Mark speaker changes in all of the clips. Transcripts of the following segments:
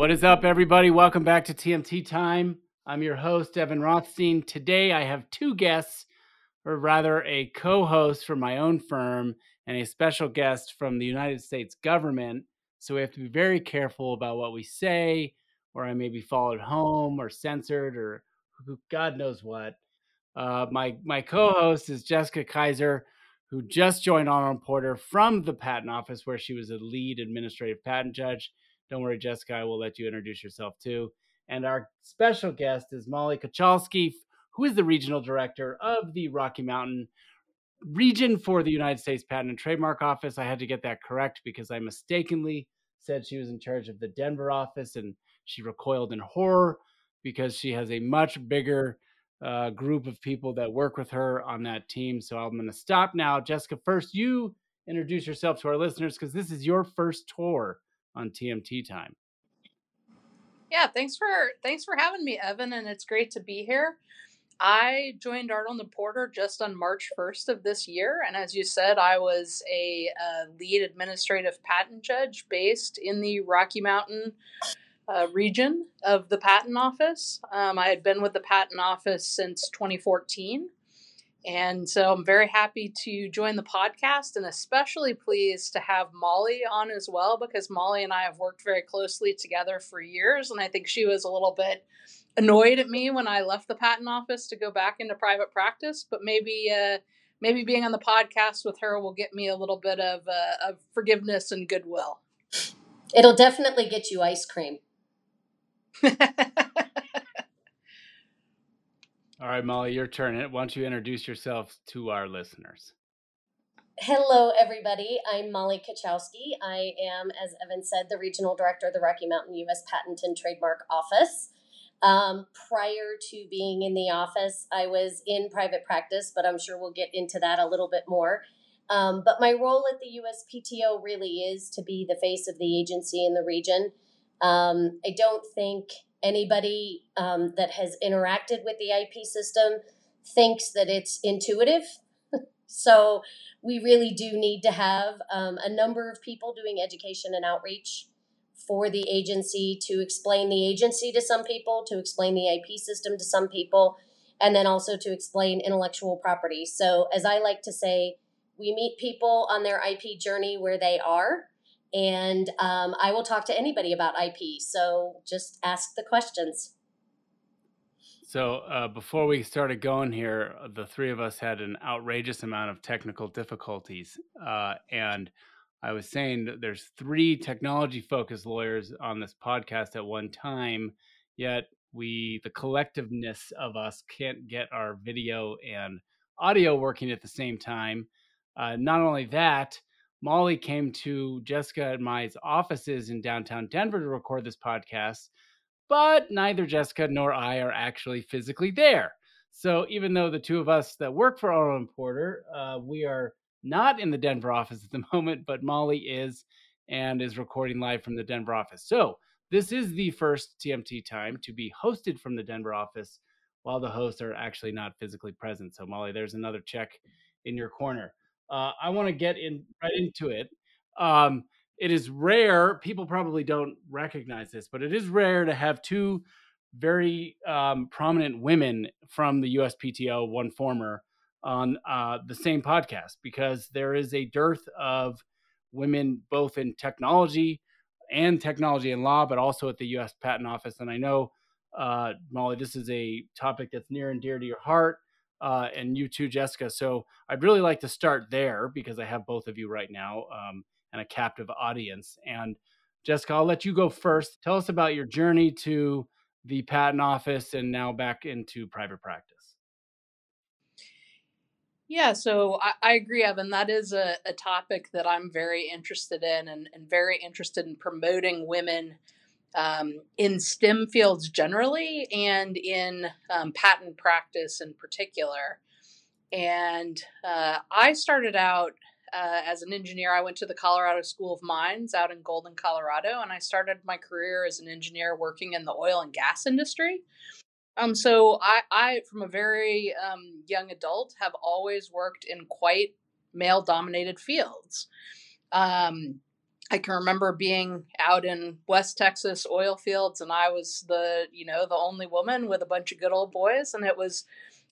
Speaker 1: What is up, everybody? Welcome back to TMT Time. I'm your host, Evan Rothstein. Today, I have two guests, or rather, a co host from my own firm and a special guest from the United States government. So we have to be very careful about what we say, or I may be followed home or censored, or God knows what. Uh, my my co-host is Jessica Kaiser, who just joined Arnold Porter from the Patent Office, where she was a lead administrative patent judge. Don't worry, Jessica, I will let you introduce yourself too. And our special guest is Molly Kocialski, who is the regional director of the Rocky Mountain region for the United States Patent and Trademark Office. I had to get that correct because I mistakenly said she was in charge of the Denver office and she recoiled in horror because she has a much bigger uh, group of people that work with her on that team. So I'm going to stop now. Jessica, first, you introduce yourself to our listeners because this is your first tour on TMT time.
Speaker 2: Yeah, thanks for thanks for having me, Evan, and it's great to be here. I joined Arnold and Porter just on March 1st of this year, and as you said, I was a, a lead administrative patent judge based in the Rocky Mountain uh, region of the patent office. Um, I had been with the patent office since 2014. And so I'm very happy to join the podcast and especially pleased to have Molly on as well because Molly and I have worked very closely together for years. And I think she was a little bit annoyed at me when I left the patent office to go back into private practice. But maybe, uh, maybe being on the podcast with her will get me a little bit of, uh, of forgiveness and goodwill.
Speaker 3: It'll definitely get you ice cream.
Speaker 1: All right, Molly, your turn. Why don't you introduce yourself to our listeners?
Speaker 3: Hello, everybody. I'm Molly Kocialski. I am, as Evan said, the Regional Director of the Rocky Mountain U.S. Patent and Trademark Office. Um, prior to being in the office, I was in private practice, but I'm sure we'll get into that a little bit more. Um, but my role at the USPTO really is to be the face of the agency in the region. Um, I don't think anybody um, that has interacted with the IP system thinks that it's intuitive. so we really do need to have um, a number of people doing education and outreach for the agency to explain the agency to some people, to explain the IP system to some people, and then also to explain intellectual property. So, as I like to say, we meet people on their IP journey where they are and um, I will talk to anybody about IP. So just ask the questions.
Speaker 1: So uh, before we started going here, the three of us had an outrageous amount of technical difficulties, uh, and I was saying that there's three technology-focused lawyers on this podcast at one time, yet we, the collectiveness of us, can't get our video and audio working at the same time. Uh, not only that, Molly came to Jessica and my offices in downtown Denver to record this podcast, but neither Jessica nor I are actually physically there. So even though the two of us that work for Arnold and Porter, uh, we are not in the Denver office at the moment, but Molly is and is recording live from the Denver office. So this is the first TMT time to be hosted from the Denver office while the hosts are actually not physically present. So Molly, there's another check in your corner. Uh, I want to get in right into it. Um, it is rare. People probably don't recognize this, but it is rare to have two very um, prominent women from the USPTO, one former, on uh, the same podcast because there is a dearth of women both in technology and technology and law, but also at the U.S. Patent Office. And I know, uh, Molly, this is a topic that's near and dear to your heart uh, and you too, Jessica. So I'd really like to start there because I have both of you right now um, and a captive audience. And Jessica, I'll let you go first. Tell us about your journey to the patent office and now back into private practice.
Speaker 2: Yeah, so I, I agree, Evan. That is a, a topic that I'm very interested in and, and very interested in promoting women um, in STEM fields generally and in um, patent practice in particular. And uh, I started out uh, as an engineer. I went to the Colorado School of Mines out in Golden, Colorado, and I started my career as an engineer working in the oil and gas industry. Um, so I, I, from a very um, young adult, have always worked in quite male dominated fields. Um, I can remember being out in West Texas oil fields and I was the, you know, the only woman with a bunch of good old boys and it was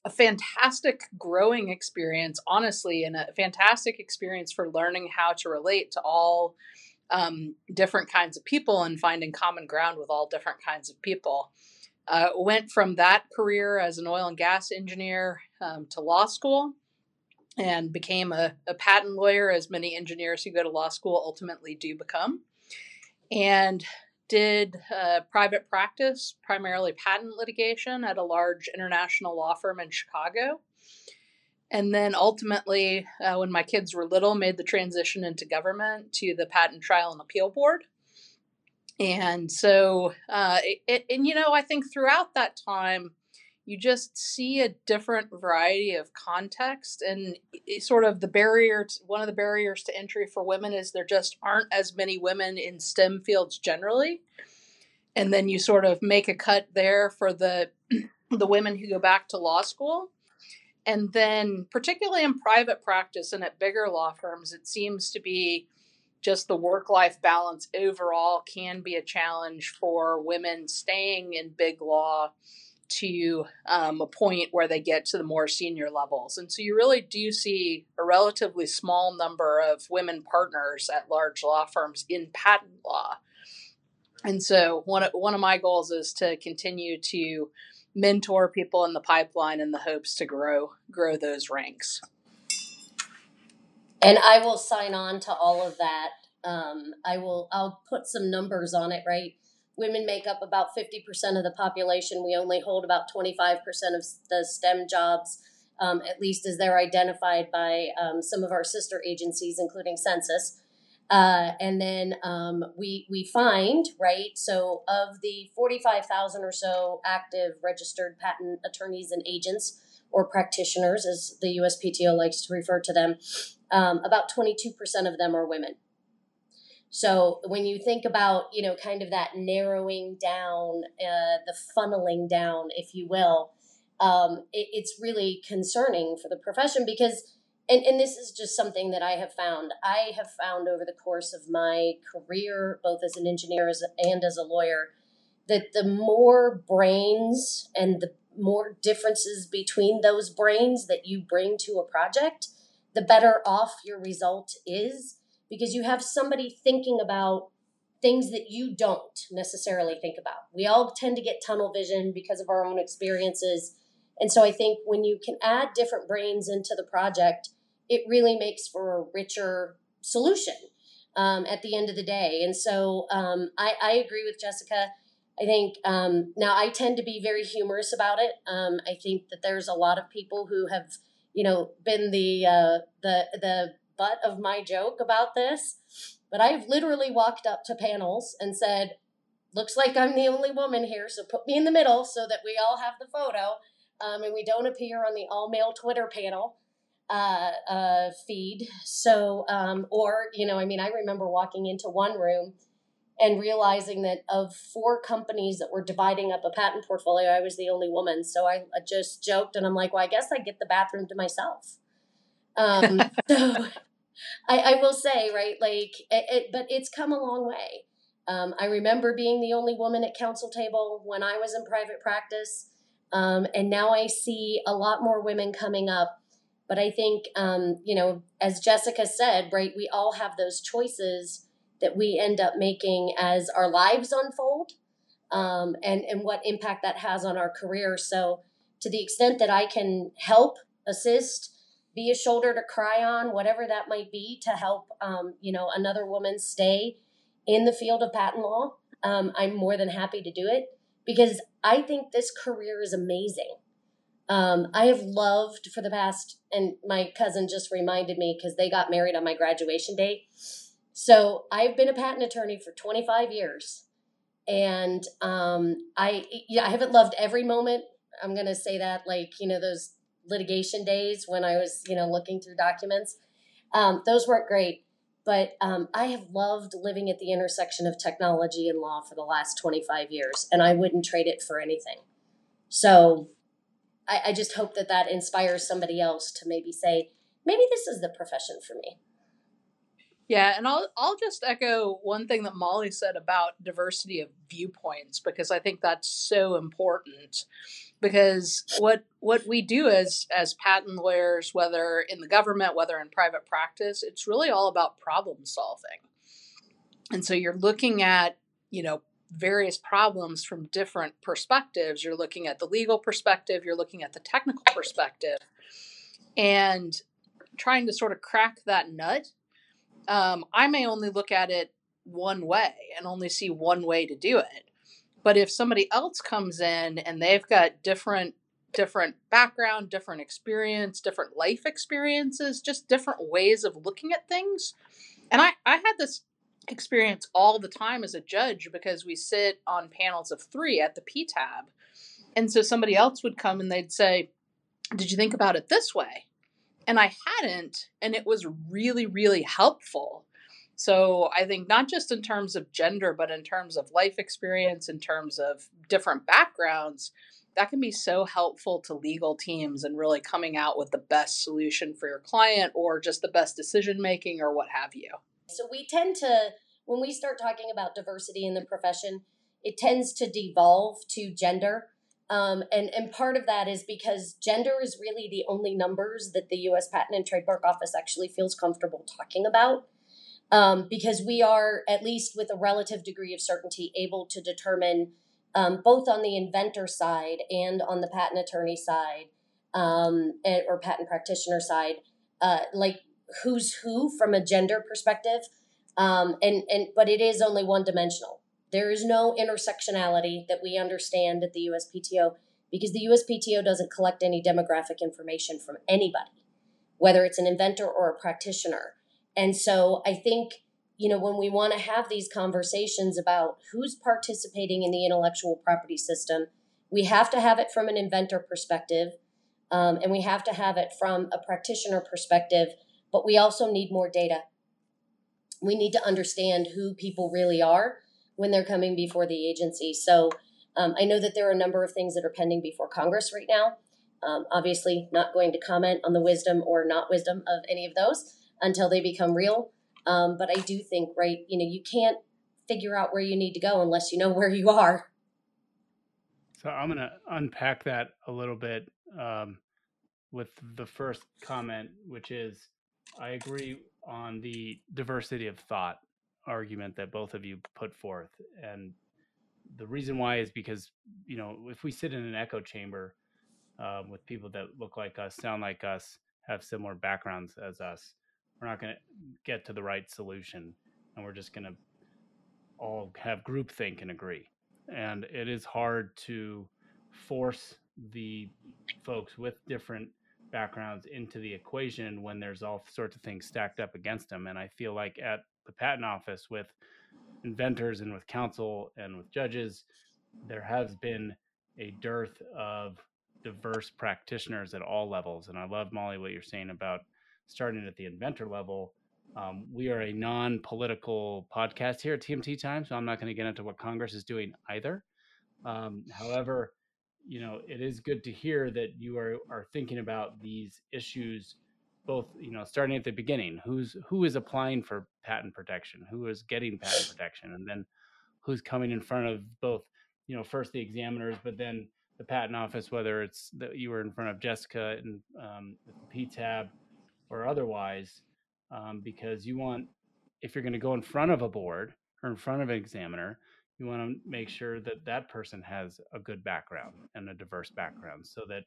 Speaker 2: a fantastic growing experience honestly and a fantastic experience for learning how to relate to all um, different kinds of people and finding common ground with all different kinds of people. Uh, went from that career as an oil and gas engineer um, to law school and became a, a patent lawyer, as many engineers who go to law school ultimately do become. And did uh, private practice, primarily patent litigation, at a large international law firm in Chicago. And then ultimately, uh, when my kids were little, made the transition into government to the Patent Trial and Appeal Board. And so, uh, it, it, and you know, I think throughout that time, you just see a different variety of context and sort of the barrier to, one of the barriers to entry for women is there just aren't as many women in STEM fields generally. And then you sort of make a cut there for the the women who go back to law school. And then particularly in private practice and at bigger law firms it seems to be just the work life balance overall can be a challenge for women staying in big law to um, a point where they get to the more senior levels. And so you really do see a relatively small number of women partners at large law firms in patent law. And so one of, one of my goals is to continue to mentor people in the pipeline in the hopes to grow grow those ranks.
Speaker 3: And I will sign on to all of that. Um, I will. I'll put some numbers on it. Right, women make up about 50% of the population. We only hold about 25% of the STEM jobs, um, at least as they're identified by um, some of our sister agencies, including Census. Uh, and then um, we we find right so of the 45,000 or so active registered patent attorneys and agents or practitioners as the USPTO likes to refer to them um, about 22% of them are women so when you think about, you know, kind of that narrowing down, uh, the funneling down, if you will, um, it, it's really concerning for the profession because, and, and this is just something that I have found. I have found over the course of my career, both as an engineer and as a lawyer, that the more brains and the more differences between those brains that you bring to a project, the better off your result is because you have somebody thinking about things that you don't necessarily think about. We all tend to get tunnel vision because of our own experiences. And so I think when you can add different brains into the project, it really makes for a richer solution um, at the end of the day. And so um, I, I, agree with Jessica. I think um, now I tend to be very humorous about it. Um, I think that there's a lot of people who have, you know, been the uh, the the butt of my joke about this, but I've literally walked up to panels and said, Looks like I'm the only woman here, so put me in the middle so that we all have the photo um, and we don't appear on the all male Twitter panel uh, uh, feed. So, um, or, you know, I mean, I remember walking into one room and realizing that of four companies that were dividing up a patent portfolio, I was the only woman. So I, just joked and I'm like, well, I guess I get the bathroom to myself. Um, so I, I will say, right, like, it, it, but it's come a long way. Um, I remember being the only woman at counsel table when I was in private practice. Um, and now I see a lot more women coming up. But I think, um, you know, as Jessica said, right, we all have those choices that we end up making as our lives unfold um, and, and what impact that has on our career. So, to the extent that I can help, assist, be a shoulder to cry on, whatever that might be, to help um, you know another woman stay in the field of patent law. Um, I'm more than happy to do it because I think this career is amazing. Um, I have loved for the past, and my cousin just reminded me because they got married on my graduation day. So I've been a patent attorney for 25 years, and um, I yeah I haven't loved every moment. I'm gonna say that like you know those litigation days when I was, you know, looking through documents. Um, those weren't great, but um, I have loved living at the intersection of technology and law for the last 25 years, and I wouldn't trade it for anything. So I, I just hope that that inspires somebody else to maybe say, maybe this is the profession for me.
Speaker 2: Yeah, and I'll I'll just echo one thing that Molly said about diversity of viewpoints because I think that's so important. Because what what we do as as patent lawyers, whether in the government, whether in private practice, it's really all about problem solving. And so you're looking at, you know, various problems from different perspectives. You're looking at the legal perspective, you're looking at the technical perspective, and trying to sort of crack that nut um, I may only look at it one way and only see one way to do it. But if somebody else comes in and they've got different different background, different experience, different life experiences, just different ways of looking at things. And I, I had this experience all the time as a judge because we sit on panels of three at the PTAB. And so somebody else would come and they'd say, Did you think about it this way? and I hadn't, and it was really, really helpful. So I think not just in terms of gender, but in terms of life experience, in terms of different backgrounds, that can be so helpful to legal teams and really coming out with the best solution for your client or just the best decision making or what have you.
Speaker 3: So we tend to, when we start talking about diversity in the profession, it tends to devolve to gender um, and, and part of that is because gender is really the only numbers that the US Patent and Trademark Office actually feels comfortable talking about. Um, because we are, at least with a relative degree of certainty, able to determine um, both on the inventor side and on the patent attorney side um, or patent practitioner side, uh, like who's who from a gender perspective. Um, and, and but it is only one dimensional. There is no intersectionality that we understand at the USPTO because the USPTO doesn't collect any demographic information from anybody, whether it's an inventor or a practitioner. And so I think, you know, when we want to have these conversations about who's participating in the intellectual property system, we have to have it from an inventor perspective um, and we have to have it from a practitioner perspective, but we also need more data. We need to understand who people really are when they're coming before the agency. So um, I know that there are a number of things that are pending before Congress right now. Um, obviously, not going to comment on the wisdom or not wisdom of any of those until they become real. Um, but I do think, right, you know, you can't figure out where you need to go unless you know where you are.
Speaker 1: So I'm going to unpack that a little bit um, with the first comment, which is I agree on the diversity of thought argument that both of you put forth. And the reason why is because, you know, if we sit in an echo chamber uh, with people that look like us, sound like us, have similar backgrounds as us, we're not going to get to the right solution. And we're just going to all have groupthink and agree. And it is hard to force the folks with different backgrounds into the equation when there's all sorts of things stacked up against them. And I feel like at the patent office with inventors and with counsel and with judges, there has been a dearth of diverse practitioners at all levels. And I love, Molly, what you're saying about starting at the inventor level. Um, we are a non political podcast here at TMT Time, so I'm not going to get into what Congress is doing either. Um, however, you know, it is good to hear that you are, are thinking about these issues both you know starting at the beginning who's who is applying for patent protection who is getting patent protection and then who's coming in front of both you know first the examiners but then the patent office whether it's that you were in front of jessica and um, the ptab or otherwise um, because you want if you're going to go in front of a board or in front of an examiner you want to make sure that that person has a good background and a diverse background so that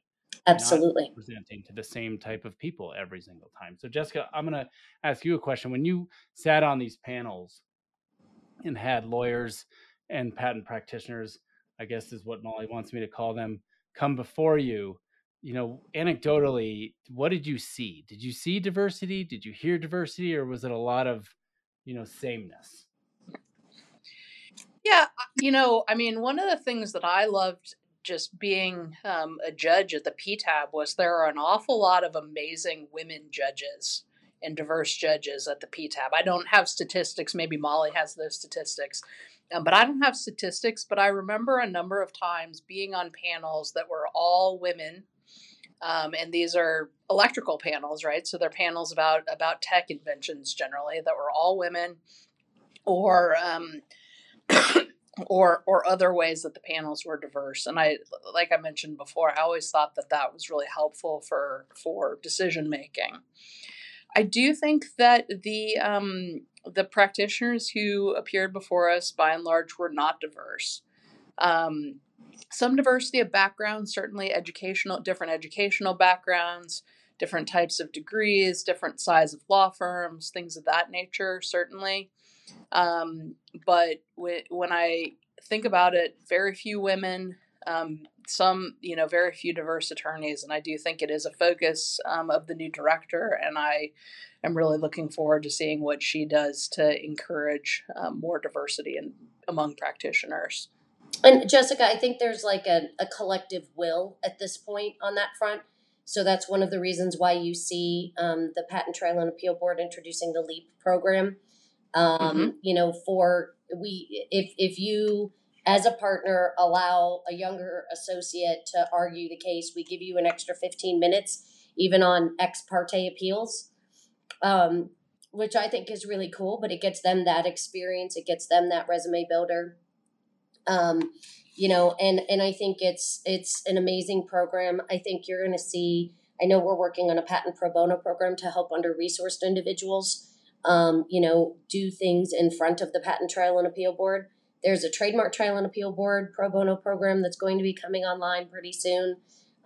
Speaker 3: Absolutely.
Speaker 1: presenting to the same type of people every single time. So, Jessica, I'm going to ask you a question. When you sat on these panels and had lawyers and patent practitioners, I guess is what Molly wants me to call them, come before you, you know, anecdotally, what did you see? Did you see diversity? Did you hear diversity, or was it a lot of, you know, sameness?
Speaker 2: Yeah, you know, I mean, one of the things that I loved just being um, a judge at the PTAB was there are an awful lot of amazing women judges and diverse judges at the PTAB. I don't have statistics. Maybe Molly has those statistics. Um, but I don't have statistics. But I remember a number of times being on panels that were all women Um, and these are electrical panels, right? So they're panels about about tech inventions generally that were all women, or um, or or other ways that the panels were diverse. And I, like I mentioned before, I always thought that that was really helpful for for decision making. I do think that the um, the practitioners who appeared before us, by and large, were not diverse. Um, some diversity of backgrounds, certainly educational, different educational backgrounds, different types of degrees, different size of law firms, things of that nature, certainly. Um, but w- when I think about it, very few women, um, some, you know, very few diverse attorneys, and I do think it is a focus um, of the new director, and I am really looking forward to seeing what she does to encourage um, more diversity in, among practitioners.
Speaker 3: And Jessica, I think there's like a, a collective will at this point on that front. So that's one of the reasons why you see um, the Patent Trial and Appeal Board introducing the LEAP program. Um, mm-hmm. You know, for we, if if you as a partner allow a younger associate to argue the case, we give you an extra 15 minutes, even on ex parte appeals, um, which I think is really cool. But it gets them that experience, it gets them that resume builder um, you know, and and I think it's it's an amazing program. I think you're going to see. I know we're working on a patent pro bono program to help under resourced individuals. Um, you know, do things in front of the patent trial and appeal board. There's a trademark trial and appeal board pro bono program that's going to be coming online pretty soon.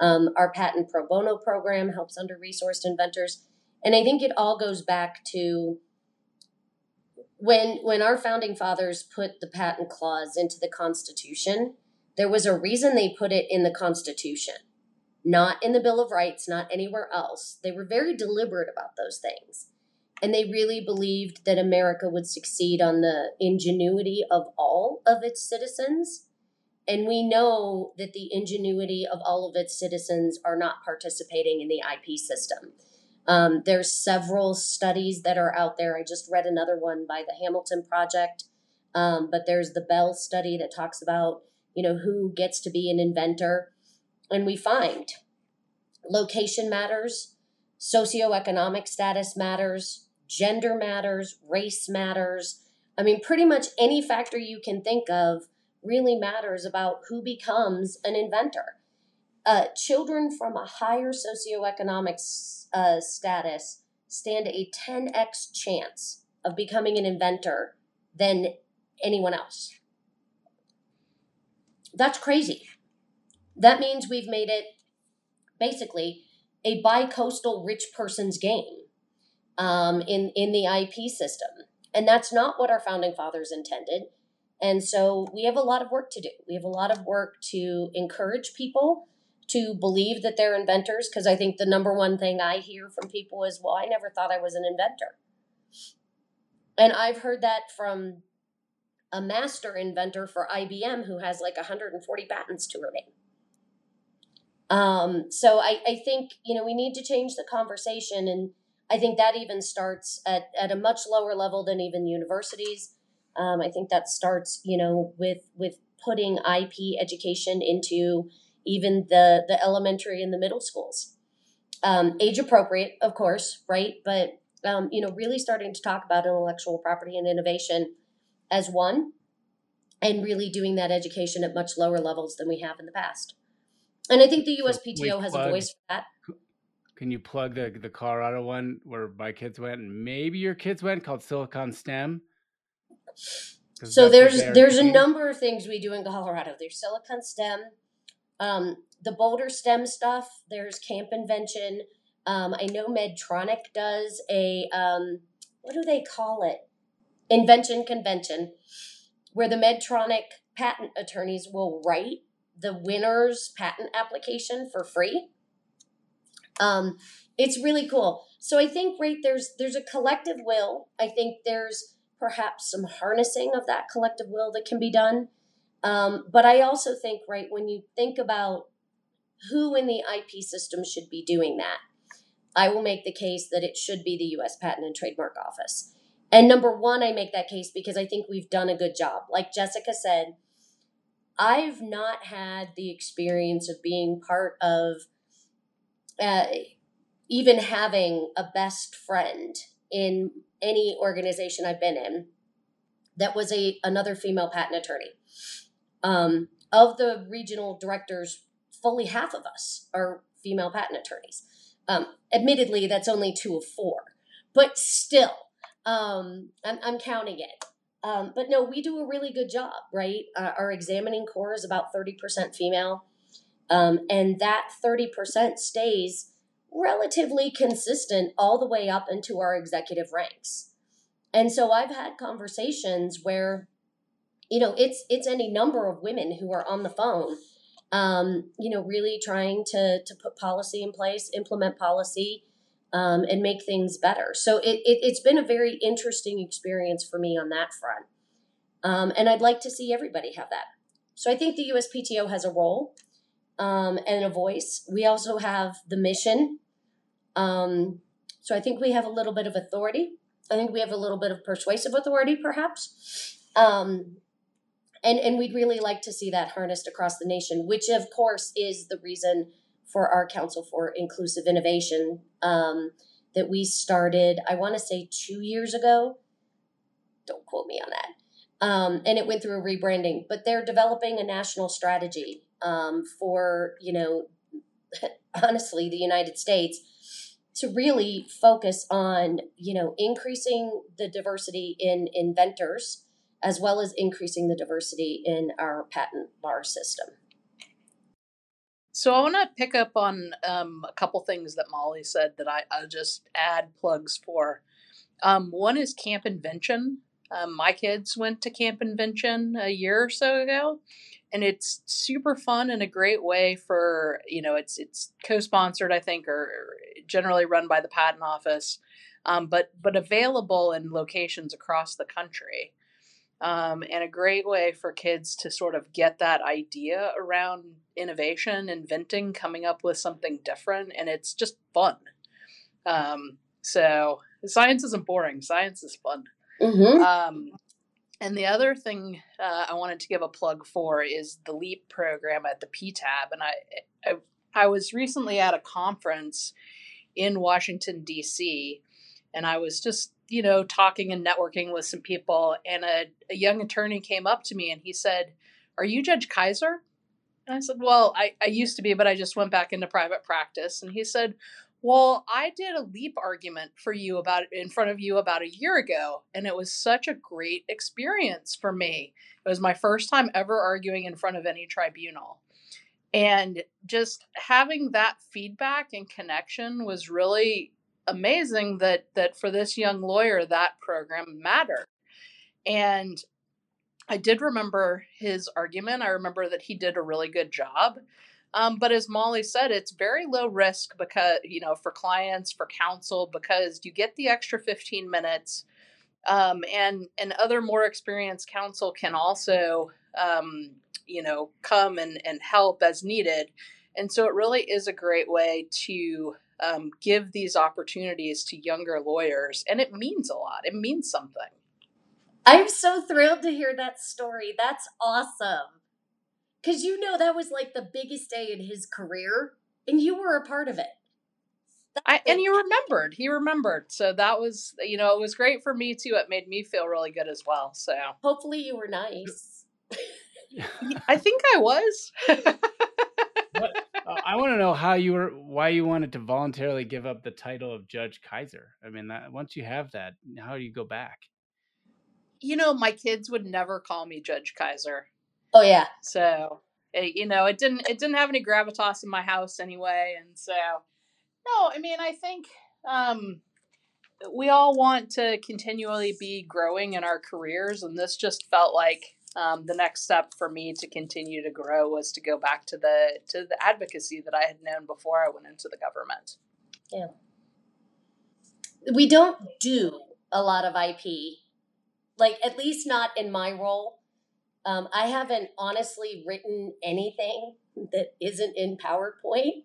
Speaker 3: Um, our patent pro bono program helps under resourced inventors. And I think it all goes back to when when our founding fathers put the patent clause into the constitution there was a reason they put it in the constitution. Not in the bill of rights not anywhere else. They were very deliberate about those things. And they really believed that america would succeed on the ingenuity of all of its citizens. And we know that the ingenuity of all of its citizens are not participating in the ip system um, there's several studies that are out there. I just read another one by the Hamilton Project, um, but there's the Bell study that talks about you know who gets to be an inventor, and we find location matters, socioeconomic status matters, gender matters, race matters. I mean, pretty much any factor you can think of really matters about who becomes an inventor. Uh, children from a higher socioeconomic uh, status stand a 10x chance of becoming an inventor than anyone else. That's crazy. That means we've made it basically a bi-coastal rich person's game um, in in the IP system, and that's not what our founding fathers intended. And so we have a lot of work to do. We have a lot of work to encourage people to believe that they're inventors because I think the number one thing I hear from people is, well, I never thought I was an inventor. And I've heard that from a master inventor for IBM who has like 140 patents to her name. Um, so I, I think, you know, we need to change the conversation. And I think that even starts at, at a much lower level than even universities. Um, I think that starts, you know, with, with putting IP education into even the the elementary and the middle schools. Um, age appropriate, of course, right? But um, you know, really starting to talk about intellectual property and innovation as one, and really doing that education at much lower levels than we have in the past. And I think the USPTO has a voice for that.
Speaker 1: Can you plug the the Colorado one where my kids went and maybe your kids went called Silicon STEM?
Speaker 3: So there's there's a number of things we do in Colorado. There's Silicon STEM. Um, the Boulder STEM stuff, there's Camp Invention. Um, I know Medtronic does a, um, what do they call it? Invention Convention, where the Medtronic patent attorneys will write the winner's patent application for free. Um, it's really cool. So I think right there's there's a collective will. I think there's perhaps some harnessing of that collective will that can be done. Um, but I also think, right, when you think about who in the IP system should be doing that, I will make the case that it should be the US Patent and Trademark Office. And number one, I make that case because I think we've done a good job. Like Jessica said, I've not had the experience of being part of uh, even having a best friend in any organization I've been in that was a another female patent attorney. Um, of the regional directors, fully half of us are female patent attorneys. Um, admittedly, that's only two of four, but still, um, I'm, I'm counting it. Um, but no, we do a really good job, right? Uh, our examining corps is about 30% female. Um, and that 30% stays relatively consistent all the way up into our executive ranks. And so I've had conversations where, you know, it's it's any number of women who are on the phone, um, you know, really trying to to put policy in place, implement policy, um, and make things better. So it, it has been a very interesting experience for me on that front, um, and I'd like to see everybody have that. So I think the USPTO has a role um, and a voice. We also have the mission. Um, so I think we have a little bit of authority. I think we have a little bit of persuasive authority, perhaps. Um, and, and we'd really like to see that harnessed across the nation, which, of course, is the reason for our Council for Inclusive Innovation um, that we started, I want to say two years ago. Don't quote me on that. Um, and it went through a rebranding, but they're developing a national strategy um, for, you know, honestly, the United States to really focus on, you know, increasing the diversity in inventors as well as increasing the diversity in our patent bar system.
Speaker 2: So I want to pick up on um, a couple things that Molly said that I, I'll just add plugs for. Um, one is Camp Invention. Um, my kids went to Camp Invention a year or so ago, and it's super fun and a great way for you know it's it's co-sponsored I think or, generally run by the patent office, um, but but available in locations across the country um, and a great way for kids to sort of get that idea around innovation, inventing, coming up with something different, and it's just fun. Um, so science isn't boring; science is fun. Mm-hmm. Um, and the other thing uh, I wanted to give a plug for is the LEAP program at the PTAB, and I, I, I was recently at a conference in Washington D.C. and I was just you know, talking and networking with some people, and a, a young attorney came up to me and he said, Are you Judge Kaiser? And I said, Well, I, I used to be, but I just went back into private practice. And he said, Well, I did a leap argument for you about in front of you about a year ago, and it was such a great experience for me. It was my first time ever arguing in front of any tribunal. And just having that feedback and connection was really amazing that that for this young lawyer that program mattered. And I did remember his argument. I remember that he did a really good job. Um, but as Molly said, it's very low risk because, you know, for clients, for counsel, because you get the extra 15 minutes. Um, and, and other more experienced counsel can also, um, you know, come and, and help as needed. And so it really is a great way to um, give these opportunities to younger lawyers, and it means a lot. It means something.
Speaker 3: I'm so thrilled to hear that story. That's awesome. Because you know that was like the biggest day in his career, and you were a part of it.
Speaker 2: I, and he remembered. He remembered. So that was, you know, it was great for me too. It made me feel really good as well. So
Speaker 3: hopefully you were nice.
Speaker 2: I think I was.
Speaker 1: uh, I want to know how you were, why you wanted to voluntarily give up the title of Judge Kaiser. I mean, that once you have that, how do you go back?
Speaker 2: You know, my kids would never call me Judge Kaiser.
Speaker 3: Oh yeah.
Speaker 2: So it, eh, you know, it didn't it didn't have any gravitas in my house anyway, and so no, I mean, I think um, we all want to continually be growing in our careers, and this just felt like um, the next step for me to continue to grow was to go back to the to the advocacy that I had known before I went into the government.
Speaker 3: Yeah. We don't do a lot of IP, like at least not in my role. Um, I haven't honestly written anything that isn't in PowerPoint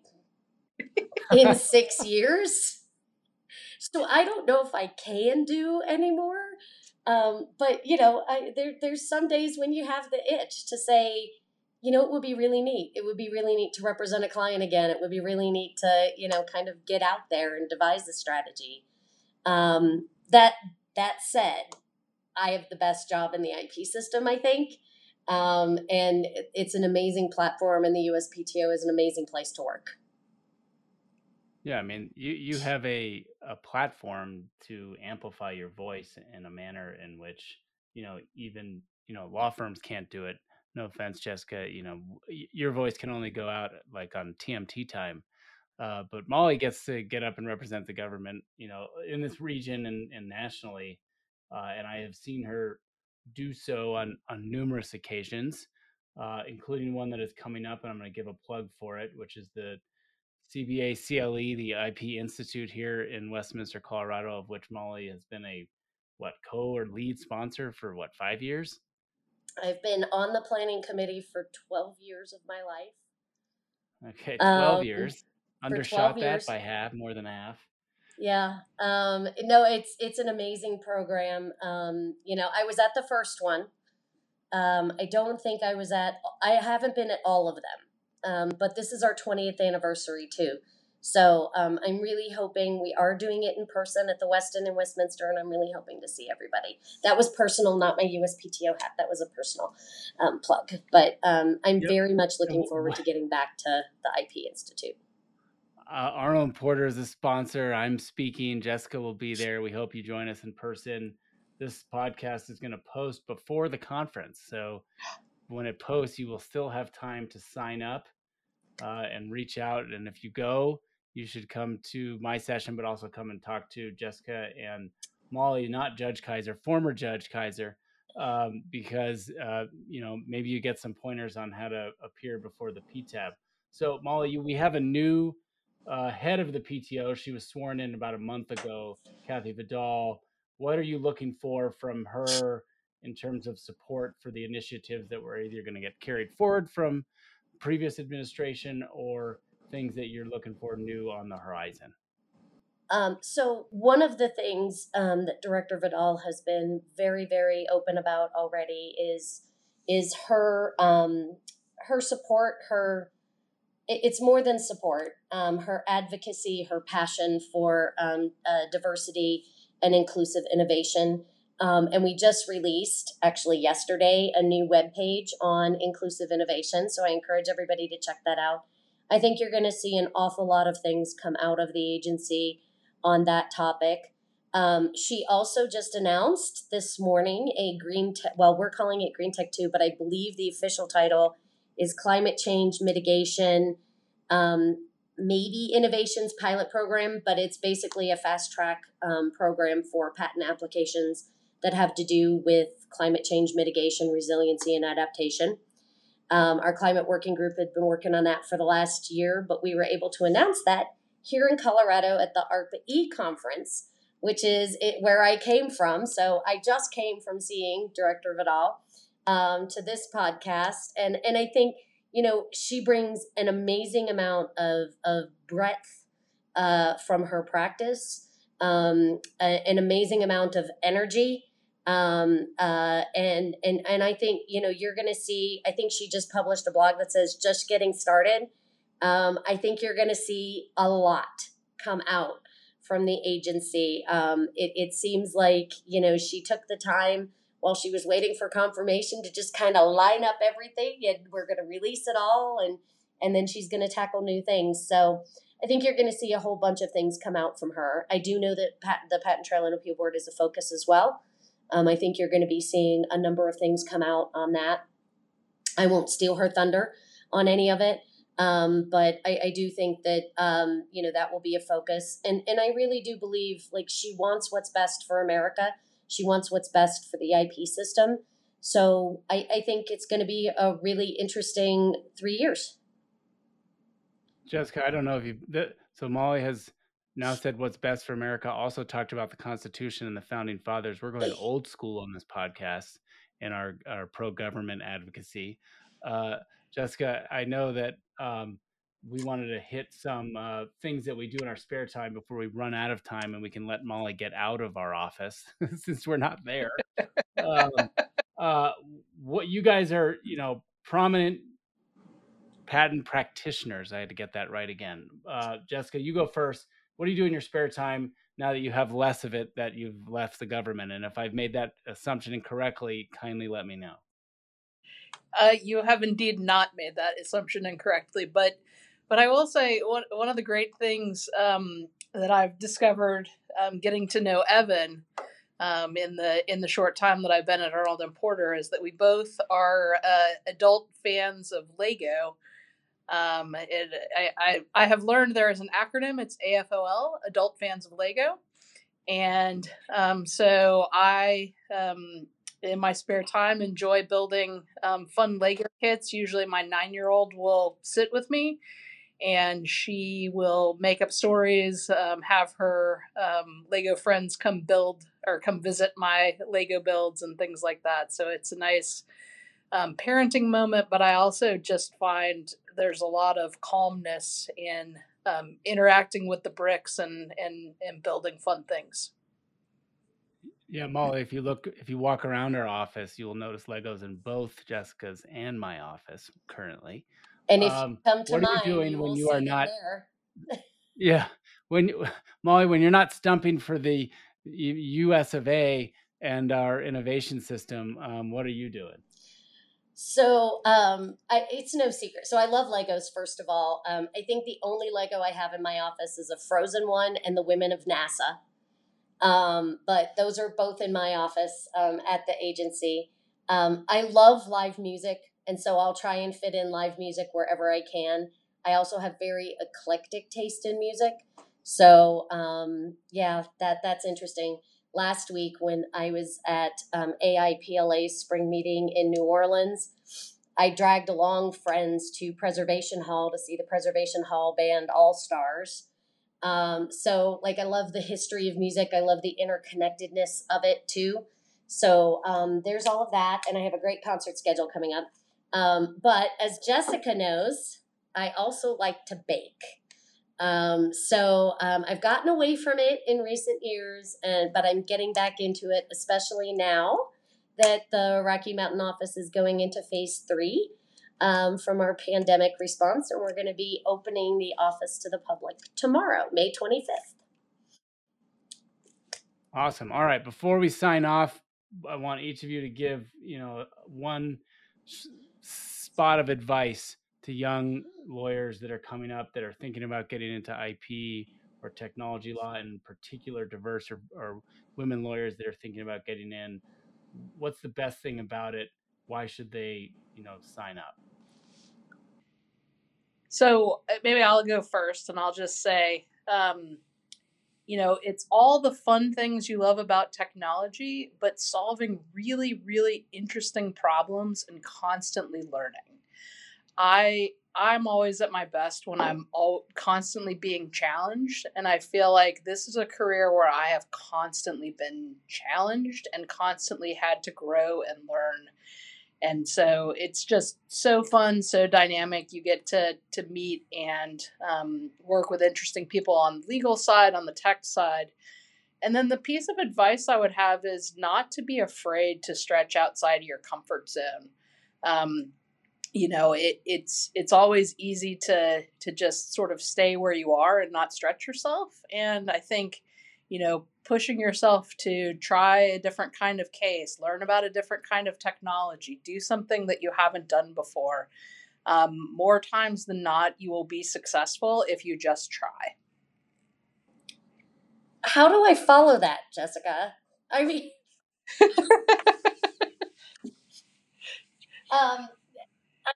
Speaker 3: in six years. So I don't know if I can do anymore. Um, but you know, I, there there's some days when you have the itch to say, you know, it would be really neat. It would be really neat to represent a client again. It would be really neat to, you know, kind of get out there and devise a strategy. Um, that that said, I have the best job in the IP system, I think. Um, and it's an amazing platform, and the USPTO is an amazing place to work.
Speaker 1: Yeah, I mean, you you have a a platform to amplify your voice in a manner in which you know even you know law firms can't do it no offense, Jessica, you know, your voice can only go out like on TMT time. Uh, but Molly gets to get up and represent the government, you know, in this region and, and nationally. Uh, and I have seen her do so on, on numerous occasions, uh, including one that is coming up, and I'm going to give a plug for it, which is the CBA CLE, the IP Institute here in Westminster, Colorado, of which Molly has been a what co or lead sponsor for what five years.
Speaker 3: I've been on the planning committee for 12 years of my life.
Speaker 1: Okay, 12 um, years. Undershot that by half, more than half.
Speaker 3: Yeah. Um, no, it's it's an amazing program. Um, you know, I was at the first one. Um, I don't think I was at. I haven't been at all of them, um, but this is our 20th anniversary too. So um, I'm really hoping we are doing it in person at the Westin in Westminster, and I'm really hoping to see everybody. That was personal, not my USPTO hat. That was a personal um, plug. But um, I'm yep. very much looking forward to getting back to the IP Institute.
Speaker 1: Uh, Arnold Porter is a sponsor. I'm speaking. Jessica will be there. We hope you join us in person. This podcast is going to post before the conference. So when it posts, you will still have time to sign up uh, and reach out. And if you go, you should come to my session, but also come and talk to Jessica and Molly, not Judge Kaiser, former Judge Kaiser, um, because uh, you know maybe you get some pointers on how to appear before the PTAB. So Molly, you, we have a new uh, head of the PTO. She was sworn in about a month ago, Kathy Vidal. What are you looking for from her in terms of support for the initiatives that were either going to get carried forward from previous administration or things that you're looking for new on the horizon?
Speaker 3: Um, so one of the things um, that Director Vidal has been very, very open about already is is her um, her support, her it's more than support, um, her advocacy, her passion for um, uh, diversity and inclusive innovation. Um, and we just released, actually yesterday, a new web page on inclusive innovation. So I encourage everybody to check that out. I think you're going to see an awful lot of things come out of the agency on that topic. Um, she also just announced this morning a green tech, well, we're calling it Green Tech 2, but I believe the official title is Climate Change Mitigation, um, maybe Innovations Pilot Program, but it's basically a fast track um, program for patent applications that have to do with climate change mitigation, resiliency, and adaptation. Um, our climate working group had been working on that for the last year, but we were able to announce that here in Colorado at the ARPA E conference, which is it, where I came from. So I just came from seeing Director Vidal um, to this podcast, and and I think you know she brings an amazing amount of of breadth uh, from her practice, um, a, an amazing amount of energy um, uh, and and and I think you know you're to see. I think she just published a blog that says "Just Getting Started." Um, I think you're to see a lot come out from the agency. Um, it, it seems like you know she took the time while she was waiting for confirmation to just kind of line up everything, and we're to release it all, and and then she's to tackle new things. So. I think you're going to see a whole bunch of things come out from her. I do know that pat- the Patent Trial and Appeal Board is a focus as well. Um, I think you're going to be seeing a number of things come out on that. I won't steal her thunder on any of it, um, but I, I, do think that um, you know that will be a focus, and and I really do believe like she wants what's best for America. She wants what's best for the IP system. So I, I think it's going to be a really interesting three years.
Speaker 1: Jessica, I don't know if you. so Molly has now said what's best for America, also talked about the Constitution and the founding fathers. We're going old school on this podcast in our, our pro government advocacy. Uh, Jessica, I know that um, we wanted to hit some uh, things that we do in our spare time before we run out of time and we can let Molly get out of our office since we're not there. um, uh, what you guys are, you know, prominent patent practitioners. I had to get that right again. Uh, Jessica, you go first. What do you do in your spare time now that you have less of it that you've left the government? And if I've made that assumption incorrectly, kindly let me know.
Speaker 2: Uh, you have indeed not made that assumption incorrectly, but but I will say one one of the great things um, that I've discovered um, getting to know Evan um, in the in the short time that I've been at Arnold and Porter is that we both are uh, adult fans of Lego. Um, it, I, I, I have learned there is an acronym. It's AFOL, Adult Fans of Lego, and um, so I um, in my spare time enjoy building um, fun Lego kits. Usually, my nine year old will sit with me and she will make up stories, um, have her um, Lego friends come build or come visit my Lego builds and things like that. So it's a nice um, parenting moment, but I also just find there's a lot of calmness in um, interacting with the bricks and, and, and building fun things.
Speaker 1: Yeah, Molly, if you look, if you walk around our office, you will notice Legos in both Jessica's and my office currently.
Speaker 3: And if um, you come to what mine, are you doing
Speaker 1: you
Speaker 3: when you are not?
Speaker 1: yeah, when Molly, when you're not stumping for the U.S. of A. and our innovation system, um, what are you doing?
Speaker 3: So um, I, it's no secret. So I love Legos. First of all, um, I think the only Lego I have in my office is a Frozen one and the Women of NASA. Um, but those are both in my office um, at the agency. Um, I love live music and so I'll try and fit in live music wherever I can. I also have very eclectic taste in music, so um, yeah, that that's interesting. Last week when I was at um, AIPLA spring meeting in New Orleans, I dragged along friends to Preservation Hall to see the Preservation Hall band All Stars. Um, so, like, I love the history of music. I love the interconnectedness of it too. So, um, there's all of that, and I have a great concert schedule coming up. Um, but as Jessica knows, I also like to bake. Um, so um, I've gotten away from it in recent years, and but I'm getting back into it, especially now that the Rocky Mountain office is going into phase three um, from our pandemic response, and we're going to be opening the office to the public tomorrow, May 25th.
Speaker 1: Awesome. All right. Before we sign off, I want each of you to give you know one spot of advice to young lawyers that are coming up that are thinking about getting into IP or technology law, in particular diverse or, or women lawyers that are thinking about getting in? What's the best thing about it? Why should they, you know, sign up?
Speaker 2: So uh, maybe I'll go first, and I'll just say, um, you know, it's all the fun things you love about technology, but solving really, really interesting problems and constantly learning. I I'm always at my best when I'm all constantly being challenged and I feel like this is a career where I have constantly been challenged and constantly had to grow and learn. And so it's just so fun so dynamic. You get to to meet and um, work with interesting people on the legal side on the tech side. And then the piece of advice i would have is not to be afraid to stretch outside of your comfort zone. Um, you know it, it's it's always easy to to just sort of stay where you are and not stretch yourself and i think you know, pushing yourself to try a different kind of case, learn about a different kind of technology, do something that you haven't done before. Um, more times than not, you will be successful if you just try.
Speaker 3: How do I follow that, Jessica? I mean, um,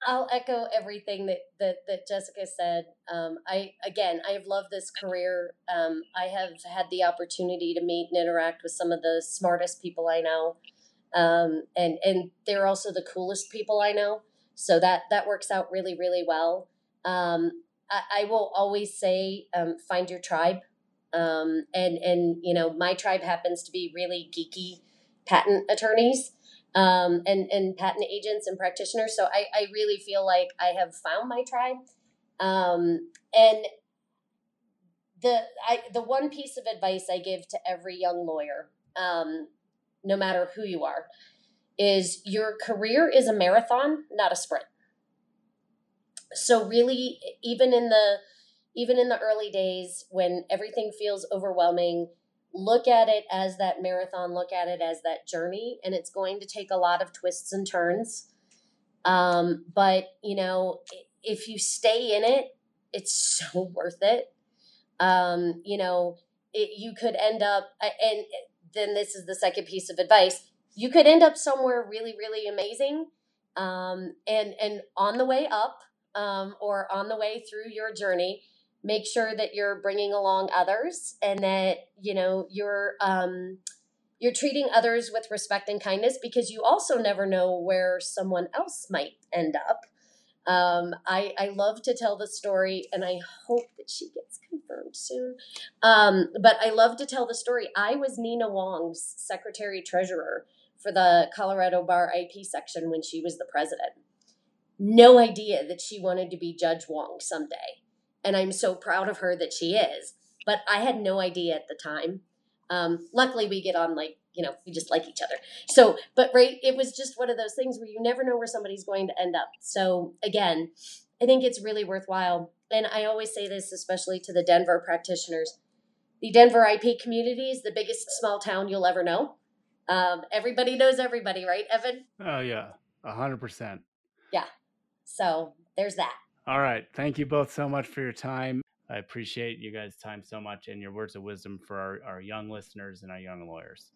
Speaker 3: I'll echo everything that, that, that Jessica said. Um, I again, I have loved this career. Um, I have had the opportunity to meet and interact with some of the smartest people I know, um, and and they're also the coolest people I know. So that that works out really really well. Um, I, I, will always say, um, find your tribe, um, and and you know my tribe happens to be really geeky patent attorneys um, and and patent agents and practitioners. So I, I really feel like I have found my tribe. Um, and the I the one piece of advice I give to every young lawyer, um, no matter who you are, is your career is a marathon, not a sprint. so really even in the even in the early days when everything feels overwhelming look at it as that marathon look at it as that journey and it's going to take a lot of twists and turns. Um, but you know if you stay in it it's so worth it. Um, you know it, you could end up and then this is the second piece of advice you could end up somewhere really really amazing um, and and on the way up um, or on the way through your journey make sure that you're bringing along others and that you know you're um, you're treating others with respect and kindness because you also never know where someone else might end up. Um, I, I love to tell the story and i hope that she gets confirmed soon. Um, but i love to tell the story. I was Nina Wang's secretary treasurer for the colorado bar ip section when she was the president. No idea that she wanted to be judge wong someday and I'm so proud of her that she is. But I had no idea at the time. Um, luckily, we get on like you know we just like each other. So, but right, it was just one of those things where you never know where somebody's going to end up. So again, I think it's really worthwhile. And I always say this, especially to the Denver practitioners. The Denver IP community is the biggest small town you'll ever know. Um, everybody knows everybody, right, Evan?
Speaker 1: Oh yeah, a hundred percent.
Speaker 3: Yeah. So there's that.
Speaker 1: All right. Thank you both so much for your time. I appreciate you guys' time so much and your words of wisdom for our, our young listeners and our young lawyers.